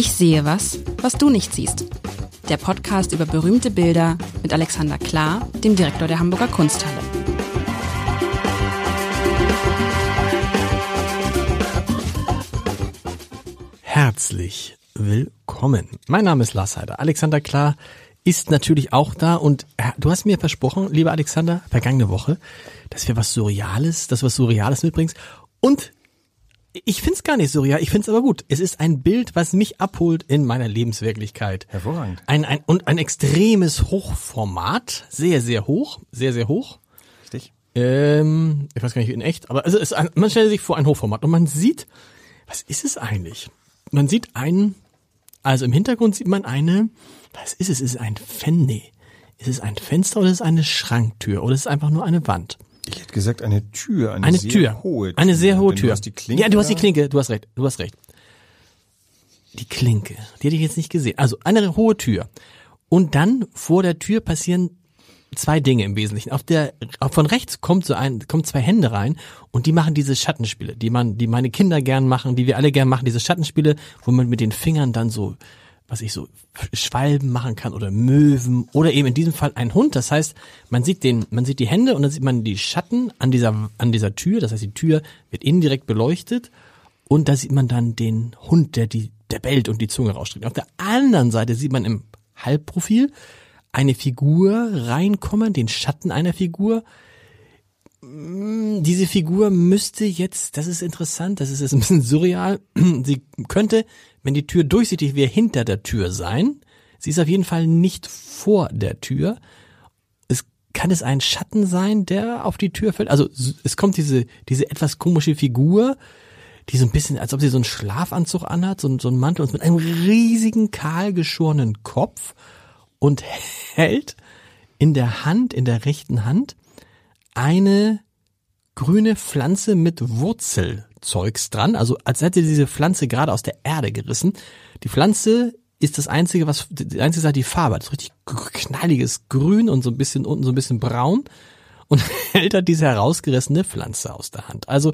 Ich sehe was, was du nicht siehst. Der Podcast über berühmte Bilder mit Alexander Klar, dem Direktor der Hamburger Kunsthalle. Herzlich willkommen. Mein Name ist Lars Heider. Alexander Klar ist natürlich auch da und äh, du hast mir versprochen, lieber Alexander, vergangene Woche, dass wir was Surreales, dass du was Surreales mitbringst und ich find's gar nicht surreal, ich find's aber gut. Es ist ein Bild, was mich abholt in meiner Lebenswirklichkeit. Hervorragend. Ein, ein, und ein extremes Hochformat, sehr, sehr hoch, sehr, sehr hoch. Richtig. Ähm, ich weiß gar nicht in echt, aber also es, ein, man stellt sich vor ein Hochformat und man sieht, was ist es eigentlich? Man sieht einen, also im Hintergrund sieht man eine, was ist es? Ist es ein Fen nee. Ist es ein Fenster oder ist es eine Schranktür oder ist es einfach nur eine Wand? Ich hätte gesagt eine Tür, eine, Eine sehr Tür. hohe Tür. Eine sehr hohe Tür. Du hast die Klinke ja, du hast die. Klinke, du hast recht, du hast recht. Die Klinke, die hätte ich jetzt nicht gesehen. Also eine hohe Tür. Und dann vor der Tür passieren zwei Dinge im Wesentlichen. Auf der, von rechts kommt so ein, kommen zwei Hände rein und die machen diese Schattenspiele, die man, die meine Kinder gern machen, die wir alle gern machen, diese Schattenspiele, wo man mit den Fingern dann so, was ich so, Schwalben machen kann oder Möwen oder eben in diesem Fall ein Hund. Das heißt, man sieht den, man sieht die Hände und dann sieht man die Schatten an dieser, an dieser Tür. Das heißt, die Tür wird indirekt beleuchtet und da sieht man dann den Hund, der die, der bellt und die Zunge rausstreckt. Auf der anderen Seite sieht man im Halbprofil eine Figur reinkommen, den Schatten einer Figur. Mm, Diese Figur müsste jetzt, das ist interessant, das ist jetzt ein bisschen surreal, sie könnte, wenn die Tür durchsichtig wäre, hinter der Tür sein. Sie ist auf jeden Fall nicht vor der Tür. Es kann es ein Schatten sein, der auf die Tür fällt. Also es kommt diese, diese etwas komische Figur, die so ein bisschen, als ob sie so einen Schlafanzug anhat, so, so einen Mantel und mit einem riesigen, kahl geschorenen Kopf und hält in der Hand, in der rechten Hand, eine grüne Pflanze mit Wurzelzeugs dran, also als hätte diese Pflanze gerade aus der Erde gerissen. Die Pflanze ist das einzige, was, die einzige Sache, die Farbe hat. Das richtig knalliges Grün und so ein bisschen unten so ein bisschen braun und hält er diese herausgerissene Pflanze aus der Hand. Also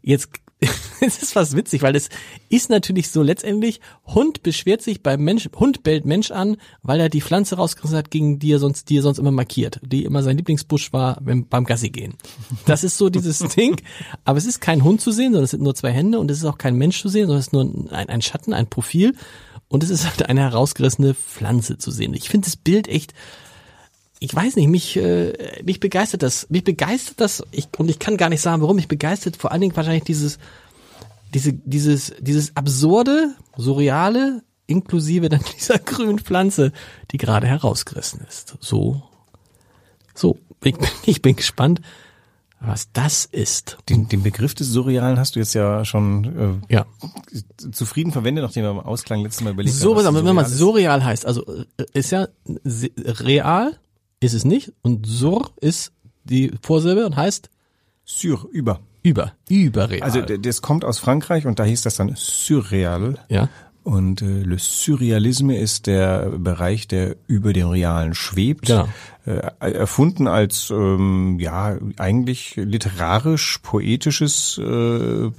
jetzt es ist was witzig, weil es ist natürlich so letztendlich Hund beschwert sich beim Mensch, Hund bellt Mensch an, weil er die Pflanze rausgerissen hat, gegen die er sonst, die er sonst immer markiert, die immer sein Lieblingsbusch war beim, beim Gassi gehen. Das ist so dieses Ding, aber es ist kein Hund zu sehen, sondern es sind nur zwei Hände und es ist auch kein Mensch zu sehen, sondern es ist nur ein, ein Schatten, ein Profil und es ist halt eine herausgerissene Pflanze zu sehen. Ich finde das Bild echt ich weiß nicht, mich, äh, mich begeistert das, mich begeistert das, ich, und ich kann gar nicht sagen, warum, mich begeistert vor allen Dingen wahrscheinlich dieses, diese, dieses, dieses absurde, surreale, inklusive dann dieser grünen Pflanze, die gerade herausgerissen ist. So, so, ich, bin- ich bin gespannt, was das ist. Den, den Begriff des Surrealen hast du jetzt ja schon Ja. äh, zufrieden verwendet, nachdem wir im Ausklang letztes Mal überlegt So, was, haben. aber wenn man surreal heißt, also äh, ist ja real, ist es nicht, und sur ist die Vorsilbe und heißt Sur, über. über, überreal. Also das kommt aus Frankreich und da hieß das dann surreal. ja. Und äh, le Surrealisme ist der Bereich, der über dem Realen schwebt. Genau. Äh, erfunden als ja ja eigentlich literarisch poetisches äh,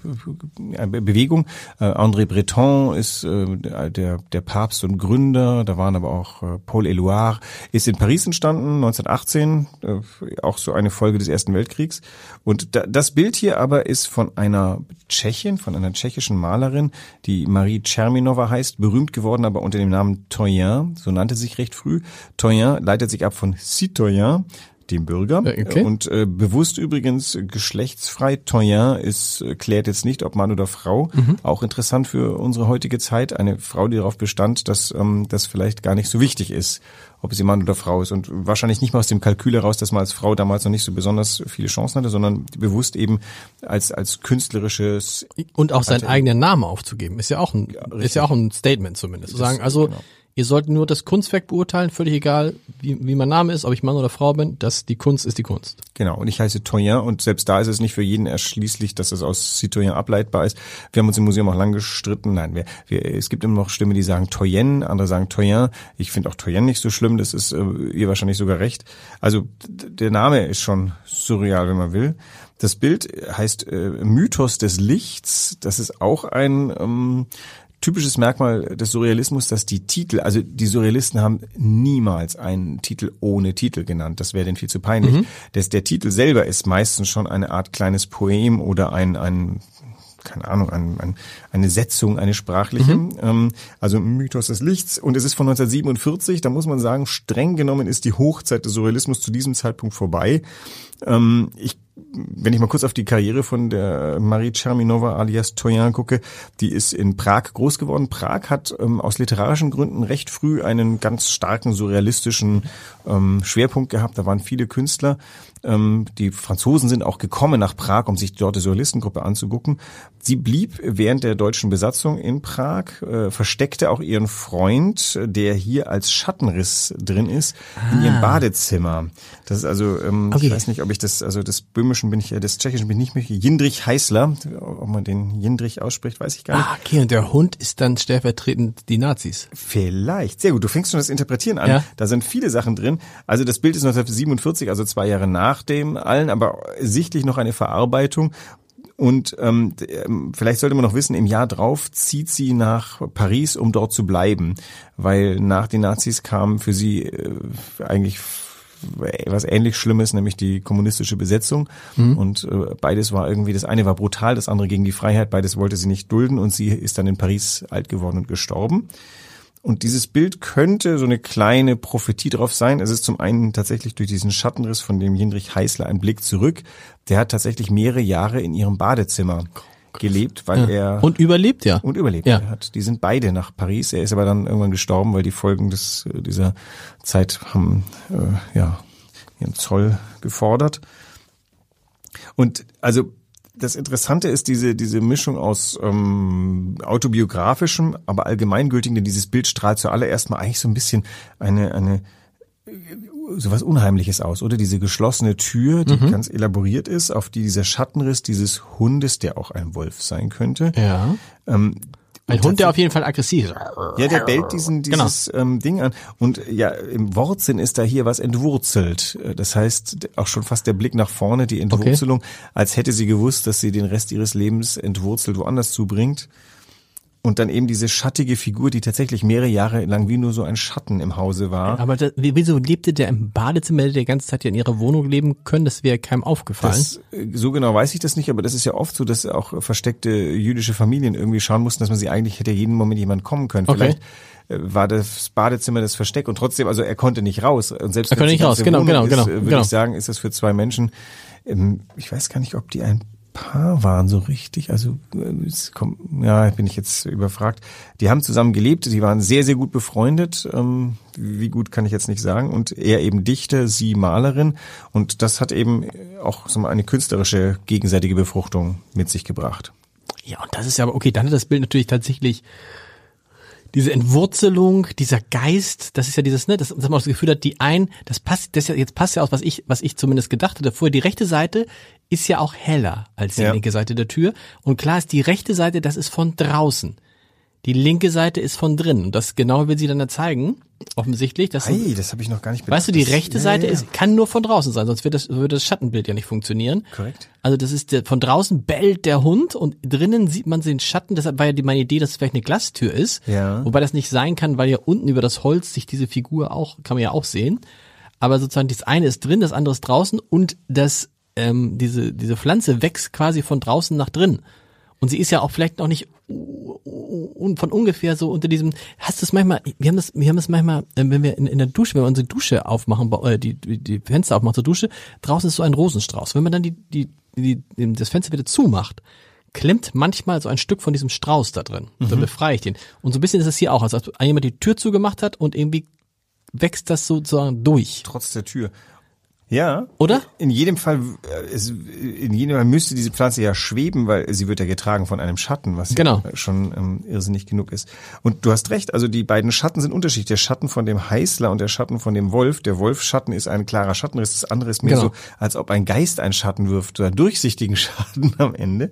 Be- Bewegung. Äh, André Breton ist äh, der der Papst und Gründer. Da waren aber auch äh, Paul Éluard. Ist in Paris entstanden 1918, äh, auch so eine Folge des Ersten Weltkriegs. Und da, das Bild hier aber ist von einer Tschechin, von einer tschechischen Malerin, die Marie Czerminova heißt, berühmt geworden, aber unter dem Namen Toyen, so nannte sich recht früh. Toyen leitet sich ab von Citoyen, dem Bürger. Okay. Und äh, bewusst übrigens äh, geschlechtsfrei. Toyen ist, äh, klärt jetzt nicht, ob Mann oder Frau. Mhm. Auch interessant für unsere heutige Zeit. Eine Frau, die darauf bestand, dass ähm, das vielleicht gar nicht so wichtig ist, ob sie Mann oder Frau ist. Und wahrscheinlich nicht mal aus dem Kalkül heraus, dass man als Frau damals noch nicht so besonders viele Chancen hatte, sondern bewusst eben als, als künstlerisches Und auch seinen eigenen Namen aufzugeben, ist ja auch ein, ist richtig. ja auch ein Statement zumindest. Zu sagen, also, genau. Ihr sollt nur das Kunstwerk beurteilen, völlig egal, wie, wie mein Name ist, ob ich Mann oder Frau bin, das, die Kunst ist die Kunst. Genau, und ich heiße Toyen und selbst da ist es nicht für jeden erschließlich, dass es aus Citoyen ableitbar ist. Wir haben uns im Museum auch lang gestritten. Nein, wir, wir, es gibt immer noch Stimmen, die sagen Toyen, andere sagen Toyen. Ich finde auch Toyen nicht so schlimm, das ist äh, ihr wahrscheinlich sogar recht. Also der Name ist schon surreal, wenn man will. Das Bild heißt äh, Mythos des Lichts. Das ist auch ein ähm, typisches Merkmal des Surrealismus, dass die Titel, also die Surrealisten haben niemals einen Titel ohne Titel genannt. Das wäre denn viel zu peinlich. Mhm. Das, der Titel selber ist meistens schon eine Art kleines Poem oder ein, ein keine Ahnung, ein, ein, eine Setzung, eine sprachliche, mhm. ähm, also Mythos des Lichts. Und es ist von 1947, da muss man sagen, streng genommen ist die Hochzeit des Surrealismus zu diesem Zeitpunkt vorbei. Ähm, ich wenn ich mal kurz auf die Karriere von der Marie Cherminova alias Toyan gucke, die ist in Prag groß geworden. Prag hat ähm, aus literarischen Gründen recht früh einen ganz starken surrealistischen ähm, Schwerpunkt gehabt. Da waren viele Künstler. Ähm, die Franzosen sind auch gekommen nach Prag, um sich dort die Surrealistengruppe anzugucken. Sie blieb während der deutschen Besatzung in Prag, äh, versteckte auch ihren Freund, der hier als Schattenriss drin ist, ah. in ihrem ah. Badezimmer. Das ist also, ähm, okay. ich weiß nicht, ob ich das, also des Böhmischen bin ich, äh, des Tschechischen bin ich nicht mehr, Jindrich Heißler, ob man den Jindrich ausspricht, weiß ich gar nicht. Ah, okay, und der Hund ist dann stellvertretend die Nazis. Vielleicht, sehr gut, du fängst schon das Interpretieren an. Ja. Da sind viele Sachen drin. Also das Bild ist 1947, also zwei Jahre nach dem allen, aber sichtlich noch eine Verarbeitung und ähm, ähm, vielleicht sollte man noch wissen, im Jahr drauf zieht sie nach Paris, um dort zu bleiben, weil nach den Nazis kam für sie äh, eigentlich was ähnlich Schlimmes, nämlich die kommunistische Besetzung. Mhm. Und äh, beides war irgendwie, das eine war brutal, das andere gegen die Freiheit, beides wollte sie nicht dulden und sie ist dann in Paris alt geworden und gestorben. Und dieses Bild könnte so eine kleine Prophetie drauf sein. Es ist zum einen tatsächlich durch diesen Schattenriss von dem Jindrich Heißler ein Blick zurück. Der hat tatsächlich mehrere Jahre in ihrem Badezimmer gelebt, weil ja. er und überlebt ja und überlebt ja. hat. Die sind beide nach Paris. Er ist aber dann irgendwann gestorben, weil die Folgen des dieser Zeit haben äh, ja ihren Zoll gefordert. Und also das Interessante ist diese, diese Mischung aus ähm, autobiografischem, aber allgemeingültigen, denn dieses Bild strahlt zuallererst mal eigentlich so ein bisschen eine, eine so was Unheimliches aus, oder? Diese geschlossene Tür, die mhm. ganz elaboriert ist, auf die dieser Schattenriss dieses Hundes, der auch ein Wolf sein könnte, ja. ähm, ein Hund, der auf jeden Fall aggressiv ist. Ja, der bellt diesen, genau. dieses genau. ähm, Ding an. Und ja, im Wortsinn ist da hier was entwurzelt. Das heißt, auch schon fast der Blick nach vorne, die Entwurzelung, okay. als hätte sie gewusst, dass sie den Rest ihres Lebens entwurzelt woanders zubringt. Und dann eben diese schattige Figur, die tatsächlich mehrere Jahre lang wie nur so ein Schatten im Hause war. Aber das, wieso lebte der im Badezimmer, der die ganze Zeit ja in ihrer Wohnung leben können? Das wäre keinem aufgefallen. Das, äh, so genau weiß ich das nicht, aber das ist ja oft so, dass auch versteckte jüdische Familien irgendwie schauen mussten, dass man sie eigentlich hätte jeden Moment jemand kommen können. Okay. Vielleicht äh, war das Badezimmer das Versteck und trotzdem, also er konnte nicht raus. Und selbst er konnte nicht raus, genau, genau, genau. Würde genau. ich sagen, ist das für zwei Menschen, ähm, ich weiß gar nicht, ob die ein Paar waren so richtig. Also es kommt, ja, bin ich jetzt überfragt. Die haben zusammen gelebt, die waren sehr, sehr gut befreundet. Ähm, wie gut kann ich jetzt nicht sagen. Und er eben Dichter, sie Malerin. Und das hat eben auch so eine künstlerische gegenseitige Befruchtung mit sich gebracht. Ja, und das ist ja, okay, dann hat das Bild natürlich tatsächlich diese Entwurzelung, dieser Geist, das ist ja dieses, ne, das, das man das Gefühl hat, die ein, das passt, das ja, jetzt passt ja aus, was ich, was ich zumindest gedacht hatte. Vorher die rechte Seite ist ja auch heller als die ja. linke Seite der Tür. Und klar ist die rechte Seite, das ist von draußen. Die linke Seite ist von drin. Und das genau will sie dann da zeigen, offensichtlich. Dass hey, das habe ich noch gar nicht bedacht. Weißt du, die rechte Seite ja, ja. Ist, kann nur von draußen sein, sonst wird das, würde das Schattenbild ja nicht funktionieren. Korrekt. Also das ist der, von draußen bellt der Hund und drinnen sieht man den Schatten. Deshalb war ja die, meine Idee, dass es vielleicht eine Glastür ist. Ja. Wobei das nicht sein kann, weil ja unten über das Holz sich diese Figur auch, kann man ja auch sehen. Aber sozusagen das eine ist drin, das andere ist draußen und das, ähm, diese, diese Pflanze wächst quasi von draußen nach drin. Und sie ist ja auch vielleicht noch nicht von ungefähr so unter diesem, hast du es manchmal, wir haben das, wir haben es manchmal, äh, wenn wir in, in der Dusche, wenn wir unsere Dusche aufmachen, äh, die, die Fenster aufmachen zur Dusche, draußen ist so ein Rosenstrauß. Wenn man dann die, die, die, das Fenster wieder zumacht, klemmt manchmal so ein Stück von diesem Strauß da drin. Mhm. Dann befreie ich den. Und so ein bisschen ist es hier auch, als ob jemand die Tür zugemacht hat und irgendwie wächst das sozusagen durch. Trotz der Tür. Ja. Oder? In jedem Fall, äh, es, in jedem Fall müsste diese Pflanze ja schweben, weil sie wird ja getragen von einem Schatten, was genau. ja schon ähm, irrsinnig genug ist. Und du hast recht, also die beiden Schatten sind unterschiedlich. Der Schatten von dem Heißler und der Schatten von dem Wolf. Der Wolfschatten ist ein klarer Schattenriss, das andere ist mehr genau. so, als ob ein Geist einen Schatten wirft, oder durchsichtigen Schatten am Ende.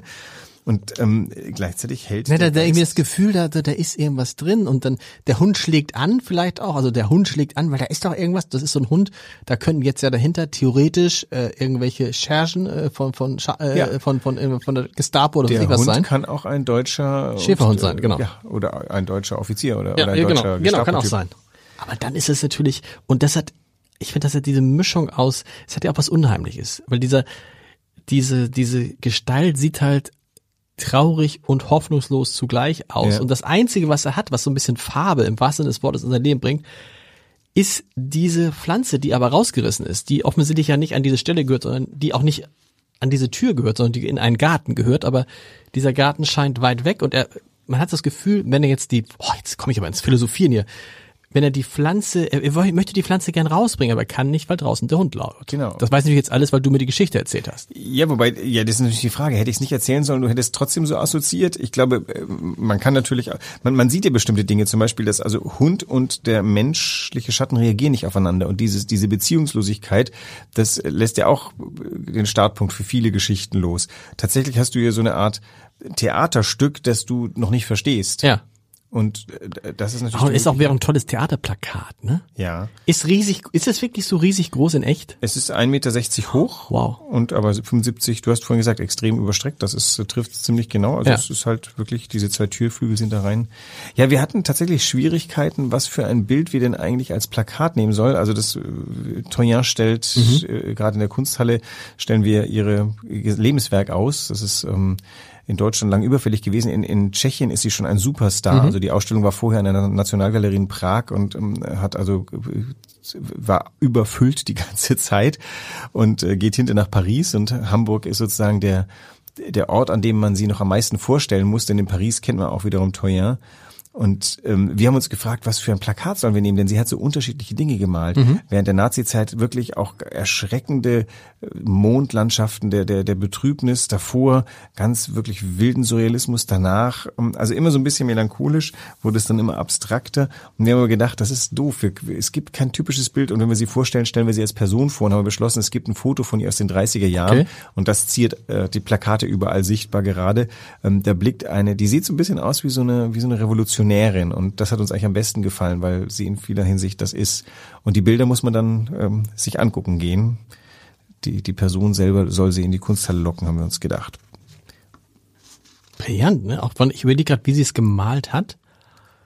Und ähm, gleichzeitig hält Ne, da, der da irgendwie das Gefühl, da, da da ist irgendwas drin und dann der Hund schlägt an, vielleicht auch. Also der Hund schlägt an, weil da ist doch irgendwas. Das ist so ein Hund. Da könnten jetzt ja dahinter theoretisch äh, irgendwelche Schergen äh, von von äh, Ja. von, von von von der Gestapo oder der was Hund sein. kann auch ein deutscher Schäferhund äh, sein, genau. Ja, oder ein deutscher Offizier oder, Ja, oder ein ja, deutscher genau, genau, kann auch sein. Aber dann ist es natürlich und das hat, ich finde, das hat diese Mischung aus, es hat ja auch was Unheimliches, weil dieser diese diese Gestalt sieht halt traurig und hoffnungslos zugleich aus. Ja. Und das Einzige, was er hat, was so ein bisschen Farbe im wahrsten Sinne des Wortes in sein Leben bringt, ist diese Pflanze, die aber rausgerissen ist, die offensichtlich ja nicht an diese Stelle gehört, sondern die auch nicht an diese Tür gehört, sondern die in einen Garten gehört, aber dieser Garten scheint weit weg und er, man hat das Gefühl, wenn er jetzt die, oh, jetzt komme ich aber ins Philosophieren hier, wenn er die Pflanze, er, er möchte die Pflanze gern rausbringen, aber er kann nicht, weil draußen der Hund lauert. Genau. Das weiß ich jetzt alles, weil du mir die Geschichte erzählt hast. Ja, wobei, ja, das ist natürlich die Frage. Hätte ich es nicht erzählen sollen, du hättest trotzdem so assoziiert. Ich glaube, äh, man kann natürlich, man, man sieht ja bestimmte Dinge, zum Beispiel, dass also Hund und der menschliche Schatten reagieren nicht aufeinander. Und dieses, diese Beziehungslosigkeit, das lässt ja auch den Startpunkt für viele Geschichten los. Tatsächlich hast du hier so eine Art Theaterstück, das du noch nicht verstehst. Ja. Und äh, das ist natürlich. Aber ist auch wieder ein tolles Theaterplakat, ne? ja. Ist riesig, ist es wirklich so riesig groß in echt? Es ist 1,60 Meter hoch. Wow. Und aber 75, du hast vorhin gesagt, extrem überstreckt. Das ist, trifft ziemlich genau. Also Ja. es ist halt wirklich, diese zwei Türflügel sind da rein. Ja, wir hatten tatsächlich Schwierigkeiten, was für ein Bild wir denn eigentlich als Plakat nehmen soll. Also das äh, Toyin stellt, äh, gerade in der Kunsthalle, stellen wir ihre ihr Lebenswerk aus. Das ist ähm, in Deutschland lang überfällig gewesen. In, in Tschechien ist sie schon ein Superstar. Also die Ausstellung war vorher in einer Nationalgalerie in Prag und ähm, hat also war überfüllt die ganze Zeit und äh, geht hinter nach Paris und Hamburg ist sozusagen der der Ort, an dem man sie noch am meisten vorstellen muss, denn in Paris kennt man auch wiederum Toyin. Und ähm, wir haben uns gefragt, was für ein Plakat sollen wir nehmen, denn sie hat so unterschiedliche Dinge gemalt. Während der Nazi-Zeit wirklich auch erschreckende äh, Mondlandschaften der, der, der Betrübnis, davor ganz wirklich wilden Surrealismus, danach, ähm, also immer so ein bisschen melancholisch, wurde es dann immer abstrakter. Und wir haben aber gedacht, das ist doof. Es gibt kein typisches Bild und wenn wir sie vorstellen, stellen wir sie als Person vor und haben beschlossen, es gibt ein Foto von ihr aus den 30er Jahren Okay. und das ziert äh, die Plakate überall sichtbar gerade. Ähm, da blickt eine, die sieht so ein bisschen aus wie so eine, wie so eine Revolutionärin und das hat uns eigentlich am besten gefallen, weil sie in vieler Hinsicht das ist. Und die Bilder muss man dann ähm, sich angucken gehen. Die, die Person selber soll sie in die Kunsthalle locken, haben wir uns gedacht. Brillant, ne? Auch von, ich überlege gerade, wie sie es gemalt hat.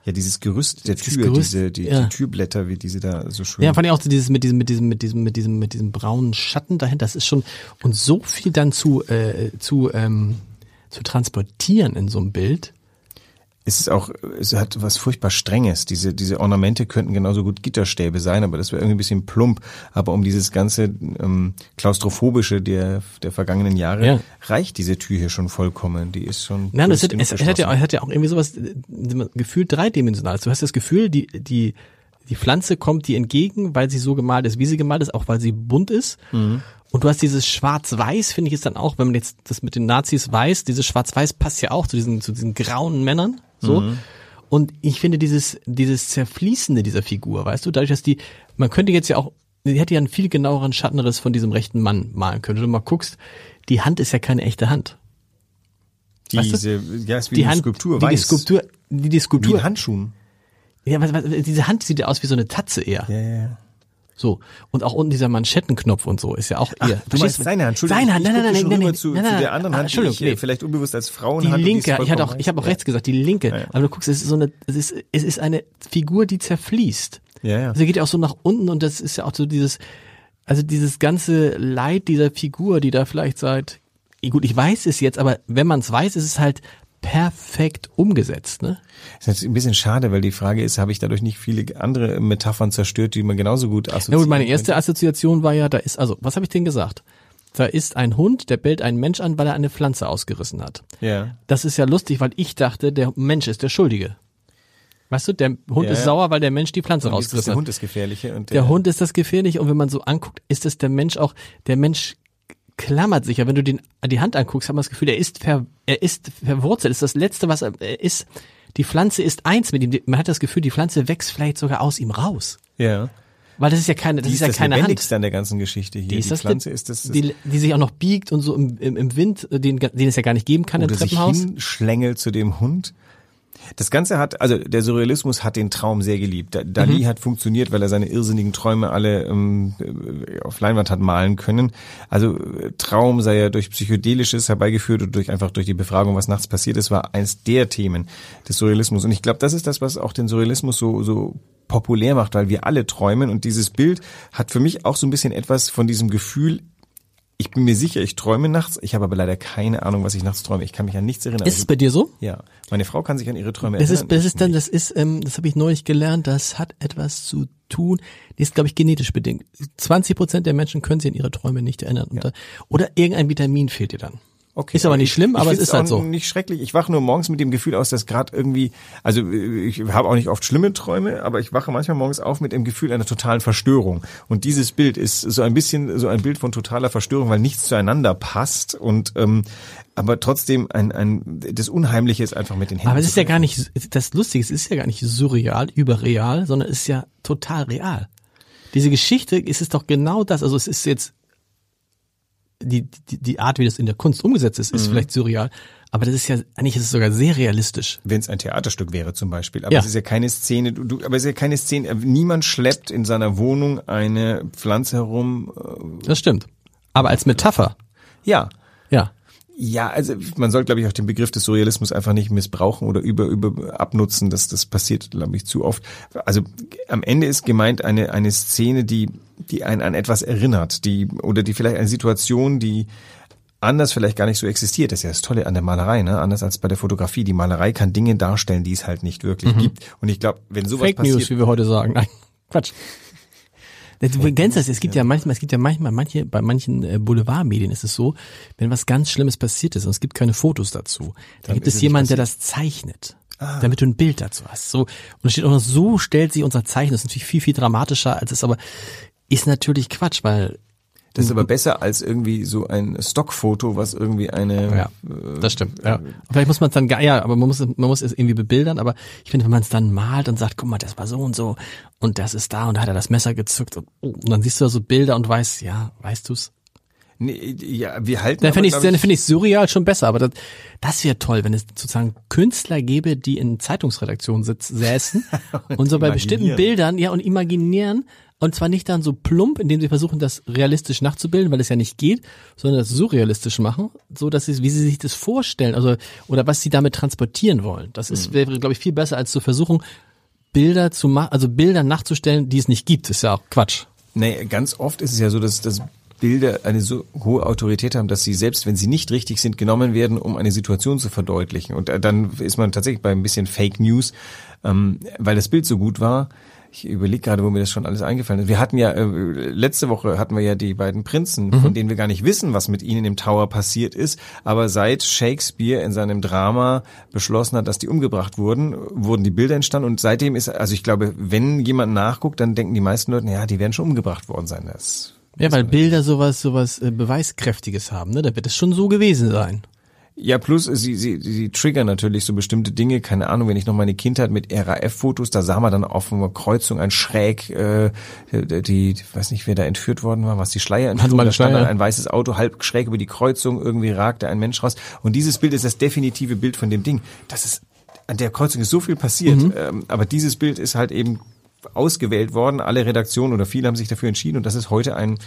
Ja, dieses Gerüst der Dieses Tür, Gerüst, diese, die, ja. die Türblätter, wie diese da so schön. Ja, fand ich auch so dieses mit diesem, mit diesem, mit diesem, mit diesem, mit diesem braunen Schatten dahinter. Das ist schon und so viel dann zu äh, zu ähm, zu transportieren in so einem Bild. Es ist auch, es hat was furchtbar Strenges. Diese, diese Ornamente könnten genauso gut Gitterstäbe sein, aber das wäre irgendwie ein bisschen plump. Aber um dieses ganze ähm, klaustrophobische der, der vergangenen Jahre Ja. reicht diese Tür hier schon vollkommen. Die ist schon. Nein, es hat, es, es hat ja, es hat ja auch irgendwie sowas äh, gefühlt dreidimensional. Du hast das Gefühl, die die die Pflanze kommt dir entgegen, weil sie so gemalt ist, wie sie gemalt ist, auch weil sie bunt ist. Mhm. Und du hast dieses Schwarz-Weiß, finde ich, ist dann auch, wenn man jetzt das mit den Nazis weiß, dieses Schwarz-Weiß passt ja auch zu diesen, zu diesen grauen Männern, so. Mhm. Und ich finde dieses, dieses Zerfließende dieser Figur, weißt du, dadurch, dass die, man könnte jetzt ja auch, die hätte ja einen viel genaueren Schattenriss von diesem rechten Mann malen können. Wenn du mal guckst, die Hand ist ja keine echte Hand. weißt du? Diese, ja, ist wie Die eine Hand, Skulptur, die, die weiß. Skulptur, die, die Wie Skulptur, in Handschuhen. ja, was, was, diese Hand sieht ja aus wie so eine Tatze eher. Ja, ja, ja. So. Und auch unten dieser Manschettenknopf und so ist ja auch eher. Du meinst seine Hand, Entschuldigung. Seine Hand, nein, nein, nein, nein, nein, zu, nein, zu nein, der anderen ah, Hand, die ich nee. vielleicht unbewusst als Die Frauenhand linke, und die ich hatte auch, ich habe auch recht. rechts gesagt, die linke. Ja, ja. Aber du guckst, es ist so eine, es ist, es ist eine Figur, die zerfließt. Ja, ja. Also geht ja auch so nach unten und das ist ja auch so dieses, also dieses ganze Leid dieser Figur, die da vielleicht seit, gut, ich weiß es jetzt, aber wenn man es weiß, ist es halt perfekt umgesetzt, ne? Das ist natürlich ein bisschen schade, weil die Frage ist, habe ich dadurch nicht viele andere Metaphern zerstört, die man genauso gut assoziiert? Ja gut, meine erste Assoziation war ja, da ist, also, was habe ich denn gesagt? Da ist ein Hund, der bellt einen Mensch an, weil er eine Pflanze ausgerissen hat. Ja. Das ist ja lustig, weil ich dachte, der Mensch ist der Schuldige. Weißt du, der Hund Ja, ist sauer, weil der Mensch die Pflanze jetzt ist rausgerissen der hat. Hund das Gefährliche und Der Hund ist das Gefährliche und wenn man so anguckt, ist es der Mensch auch, der Mensch klammert sich ja, wenn du den, die Hand anguckst, hat man das Gefühl, er ist ver, er ist verwurzelt, ist das Letzte, was er, ist, die Pflanze ist eins mit ihm, man hat das Gefühl, die Pflanze wächst vielleicht sogar aus ihm raus. Ja. Weil das ist ja keine, das Die ist ja das keine Hand. An der ganzen Geschichte hier. Die ist das Pflanze die, ist das, das die, die sich auch noch biegt und so im, im, im Wind, den, den es ja gar nicht geben kann im oder sich Treppenhaus. hinschlängelt zu dem Hund. Das Ganze hat, also der Surrealismus hat den Traum sehr geliebt. Da- Dali Mhm. hat funktioniert, weil er seine irrsinnigen Träume alle ähm, äh, auf Leinwand hat malen können. Also äh, Traum sei ja durch Psychedelisches herbeigeführt und durch einfach durch die Befragung, was nachts passiert ist, war eins der Themen des Surrealismus. Und ich glaube, das ist das, was auch den Surrealismus so, so populär macht, weil wir alle träumen und dieses Bild hat für mich auch so ein bisschen etwas von diesem Gefühl, ich bin mir sicher, ich träume nachts, ich habe aber leider keine Ahnung, was ich nachts träume. Ich kann mich an nichts erinnern. Ist es bei dir so? Ja, meine Frau kann sich an ihre Träume Das ist, erinnern. das ist dann, das ist, ähm, das habe ich neulich gelernt, das hat etwas zu tun, das ist, glaube ich, genetisch bedingt. 20 Prozent der Menschen können sich an ihre Träume nicht erinnern. Da, oder irgendein Vitamin fehlt dir dann. Okay. Ist aber nicht schlimm, Ich aber es find's ist halt auch so. Nicht schrecklich. Ich wache nur morgens mit dem Gefühl aus, dass gerade irgendwie, also äh, ich habe auch nicht oft schlimme Träume, aber ich wache manchmal morgens auf mit dem Gefühl einer totalen Verstörung. Und dieses Bild ist so ein bisschen so ein Bild von totaler Verstörung, weil nichts zueinander passt und ähm, aber trotzdem ein, ein das Unheimliche ist einfach mit den Händen. Aber es ist ja gar nicht, das Lustige, es ist ja gar nicht surreal, überreal, sondern es ist ja total real. Diese Geschichte ist es doch genau das. Also es ist jetzt die, die, die Art, wie das in der Kunst umgesetzt ist, ist vielleicht surreal. Aber das ist ja, eigentlich ist es sogar sehr realistisch. wenn es ein Theaterstück wäre zum Beispiel. Aber Ja. es ist ja keine Szene, du, du, aber es ist ja keine Szene, niemand schleppt in seiner Wohnung eine Pflanze herum. Äh, Das stimmt. Aber als Metapher, ja. Ja. Also man soll, glaube ich, auch den Begriff des Surrealismus einfach nicht missbrauchen oder über, über abnutzen. Das, das passiert, glaube ich, zu oft. Also am Ende ist gemeint eine, eine Szene, die, die einen an etwas erinnert, die, oder die vielleicht eine Situation, die anders vielleicht gar nicht so existiert. Das ist ja das Tolle an der Malerei, ne? Anders als bei der Fotografie. Die Malerei kann Dinge darstellen, die es halt nicht wirklich gibt. Und ich glaube, wenn sowas Fake passiert, News, wie wir heute sagen. Nein, Quatsch. Du kennst das, es gibt ja manchmal, es gibt ja manchmal, manche, bei manchen äh, Boulevardmedien ist es so, wenn was ganz Schlimmes passiert ist und es gibt keine Fotos dazu, dann, gibt ist es jemanden, nicht der das zeichnet. Damit du ein Bild dazu hast. So, und es steht auch noch, so stellt sich unser Zeichen. Das ist natürlich viel, viel dramatischer, als es aber ist natürlich Quatsch, weil das ist aber besser als irgendwie so ein Stockfoto, was irgendwie eine, Ja, das stimmt. Ja. Vielleicht muss man es dann, gar- ja, aber man muss, es- man muss es irgendwie bebildern. Aber ich finde, wenn man es dann malt und sagt, guck mal, das war so und so und das ist da und da hat er das Messer gezückt und, oh, und dann siehst du da so Bilder und weißt, ja, weißt du's? Nee, ja, wir halten Dann finde ich, dann finde ich surreal schon besser. Aber das, das wäre toll, wenn es sozusagen Künstler gäbe, die in Zeitungsredaktionen sitz, säßen und so bei bestimmten. Bildern, ja, und imaginieren. Und zwar nicht dann so plump, indem sie versuchen, das realistisch nachzubilden, weil es ja nicht geht, sondern das surrealistisch machen, so dass sie, wie sie sich das vorstellen, also, oder was sie damit transportieren wollen. Das Mhm. ist, wäre, glaube ich, viel besser, als zu versuchen, Bilder zu machen, also Bilder nachzustellen, die es nicht gibt. Das ist ja auch Quatsch. Nee, ganz oft ist es ja so, dass, dass Bilder eine so hohe Autorität haben, dass sie selbst, wenn sie nicht richtig sind, genommen werden, um eine Situation zu verdeutlichen. Und äh, dann ist man tatsächlich bei ein bisschen Fake News, ähm, weil das Bild so gut war. Ich überlege gerade, wo mir das schon alles eingefallen ist. Wir hatten ja, äh, letzte Woche hatten wir ja die beiden Prinzen, von denen wir gar nicht wissen, was mit ihnen im Tower passiert ist. Aber seit Shakespeare in seinem Drama beschlossen hat, dass die umgebracht wurden, wurden die Bilder entstanden. Und seitdem ist, also ich glaube, wenn jemand nachguckt, dann denken die meisten Leute, ja, die werden schon umgebracht worden sein. Das Ja, weil Bilder sowas, sowas äh, Beweiskräftiges haben, ne? Da wird es schon so gewesen sein. Ja, plus sie, sie, sie triggern natürlich so bestimmte Dinge. Keine Ahnung, wenn ich noch meine Kindheit mit RAF-Fotos, da sah man dann auf einer Kreuzung ein Schräg, äh, die, ich weiß nicht, wer da entführt worden war, was die Schleier entführt, die da stand dann ein weißes Auto halb schräg über die Kreuzung, irgendwie ragte ein Mensch raus. Und dieses Bild ist das definitive Bild von dem Ding. Das ist, an der Kreuzung ist so viel passiert, ähm, aber dieses Bild ist halt eben ausgewählt worden. Alle Redaktionen oder viele haben sich dafür entschieden und das ist heute ein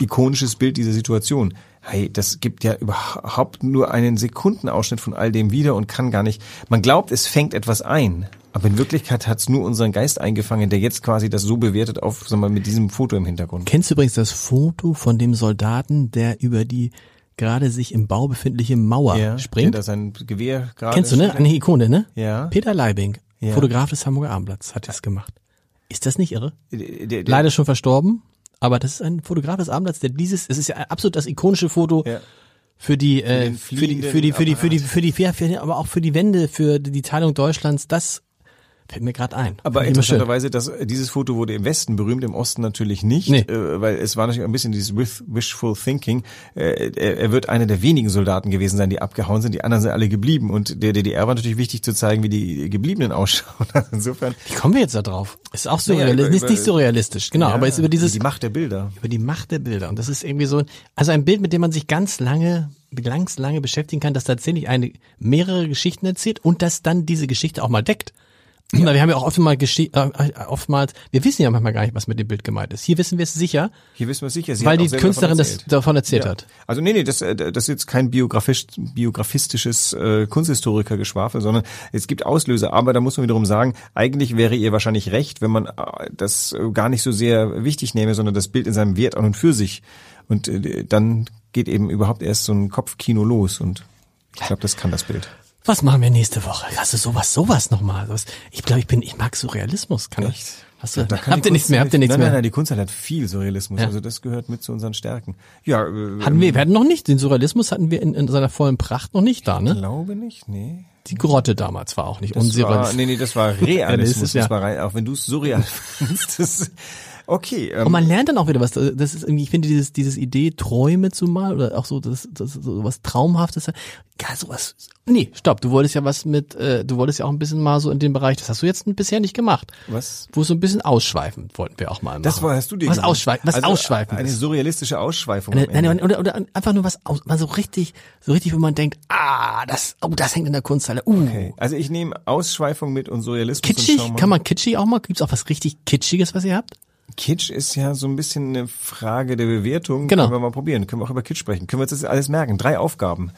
ikonisches Bild dieser Situation. Hey, das gibt ja überhaupt nur einen Sekundenausschnitt von all dem wieder und kann gar nicht. Man glaubt, es fängt etwas ein, aber in Wirklichkeit hat es nur unseren Geist eingefangen, der jetzt quasi das so bewertet auf, sagen wir mal, mit diesem Foto im Hintergrund. Kennst du übrigens das Foto von dem Soldaten, der über die gerade sich im Bau befindliche Mauer Der springt? da sein Gewehr gerade. Kennst du, ne? Eine Ikone, ne? Ja. Peter Leibing, Ja. Fotograf des Hamburger Abendblatts, hat das gemacht. Ist das nicht irre? Der, der, Leider schon verstorben, aber das ist ein Fotograf des Abendblatts, der dieses, es ist ja absolut das ikonische Foto Ja. für die, äh, für die, für die, für die, für die, für die, ja, für die, aber auch für die Wende, für die Teilung Deutschlands, das Fällt mir gerade ein. Aber interessanterweise, dass dieses Foto wurde im Westen berühmt, im Osten natürlich nicht, Nee. äh, weil es war natürlich ein bisschen dieses with- wishful thinking. Äh, er, er wird einer der wenigen Soldaten gewesen sein, die abgehauen sind. Die anderen sind alle geblieben. Und der DDR war natürlich wichtig zu zeigen, wie die Gebliebenen ausschauen. Insofern. Wie kommen wir jetzt da drauf? Ist auch so Naja, realistisch, über- ist nicht über- so realistisch, genau, Ja, aber ist über dieses, Die Macht der Bilder. über die Macht der Bilder. Und das ist irgendwie so, also ein Bild, mit dem man sich ganz lange, ganz lange beschäftigen kann, das tatsächlich eine, mehrere Geschichten erzählt und das dann diese Geschichte auch mal deckt. Weil wir haben ja auch oftmals, äh, oftmals, wir wissen ja manchmal gar nicht, was mit dem Bild gemeint ist. Hier wissen wir es sicher, Hier wissen wir sicher. Sie weil die Künstlerin davon das davon erzählt Ja. hat. Also nee, nee, das, äh, das ist jetzt kein biografisch, biografistisches äh, Kunsthistoriker-Geschwafel, sondern es gibt Auslöser. Aber da muss man wiederum sagen, eigentlich wäre ihr wahrscheinlich recht, wenn man äh, das äh, gar nicht so sehr wichtig nehme, sondern das Bild in seinem Wert an und für sich. Und äh, dann geht eben überhaupt erst so ein Kopfkino los. Und ich glaube, das kann das Bild. Was machen wir nächste Woche? Hast du sowas, sowas nochmal? Ich glaube, ich bin, ich mag Surrealismus. Kann ich? Hast du, kann habt ihr nichts Kunst mehr? Habt ihr nichts nein, mehr? Nein, nein, die Kunsthalle hat viel Surrealismus. Ja. Also das gehört mit zu unseren Stärken. Ja, äh, Hatten wir, wir hatten noch nicht, den Surrealismus hatten wir in, in seiner vollen Pracht noch nicht da, ne? glaube nicht, nee. Die Grotte damals war auch nicht unsurrealistisch. nee, nee, das war Ja, Realismus. ja- das war auch wenn du es surreal findest. Das, okay. Ähm, Und man lernt dann auch wieder was. Das ist irgendwie, ich finde dieses, dieses Idee, Träume zu malen oder auch so, das, das so was Traumhaftes. Ja, sowas. Nee, stopp. Du wolltest ja was mit, äh, du wolltest ja auch ein bisschen mal so in dem Bereich, das hast du jetzt bisher nicht gemacht. was? Wo so ein bisschen ausschweifend wollten wir auch mal machen. Das war, hast du dir Was gesagt. ausschweifend, was also ausschweifend Eine ist. surrealistische Ausschweifung. Eine, nein, oder, oder einfach nur was aus, mal so richtig, so richtig, wo man denkt, ah, das, oh, das hängt in der Kunsthalle. Uh, okay. Also ich nehme Ausschweifung mit und Surrealismus. Und kitschig, mal. kann man kitschig auch mal? Gibt's auch was richtig kitschiges, was ihr habt? Kitsch ist ja so ein bisschen eine Frage der Bewertung. Genau. Können wir mal probieren. Können wir auch über Kitsch sprechen. Können wir uns das alles merken? Drei Aufgaben.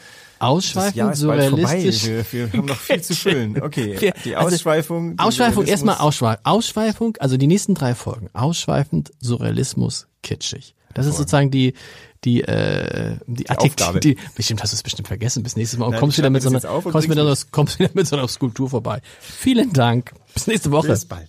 Vorbei. surrealistisch. Wir, wir haben noch viel zu füllen. Okay. Wir- Die also, Ausschweifung. die Ausschweifung, erstmal. Ausschweifung. Ausschweifung, also die nächsten drei Folgen. Ausschweifend, Surrealismus, kitschig. Das ist sozusagen die, die, äh, die, Adjektive, Aufgabe. die, bestimmt hast du es bestimmt vergessen bis nächstes Mal und Nein, kommst wieder mit so einer, kommst wieder, kommst wieder mit so einer Skulptur vorbei. Vielen Dank. Bis nächste Woche. Bis bald.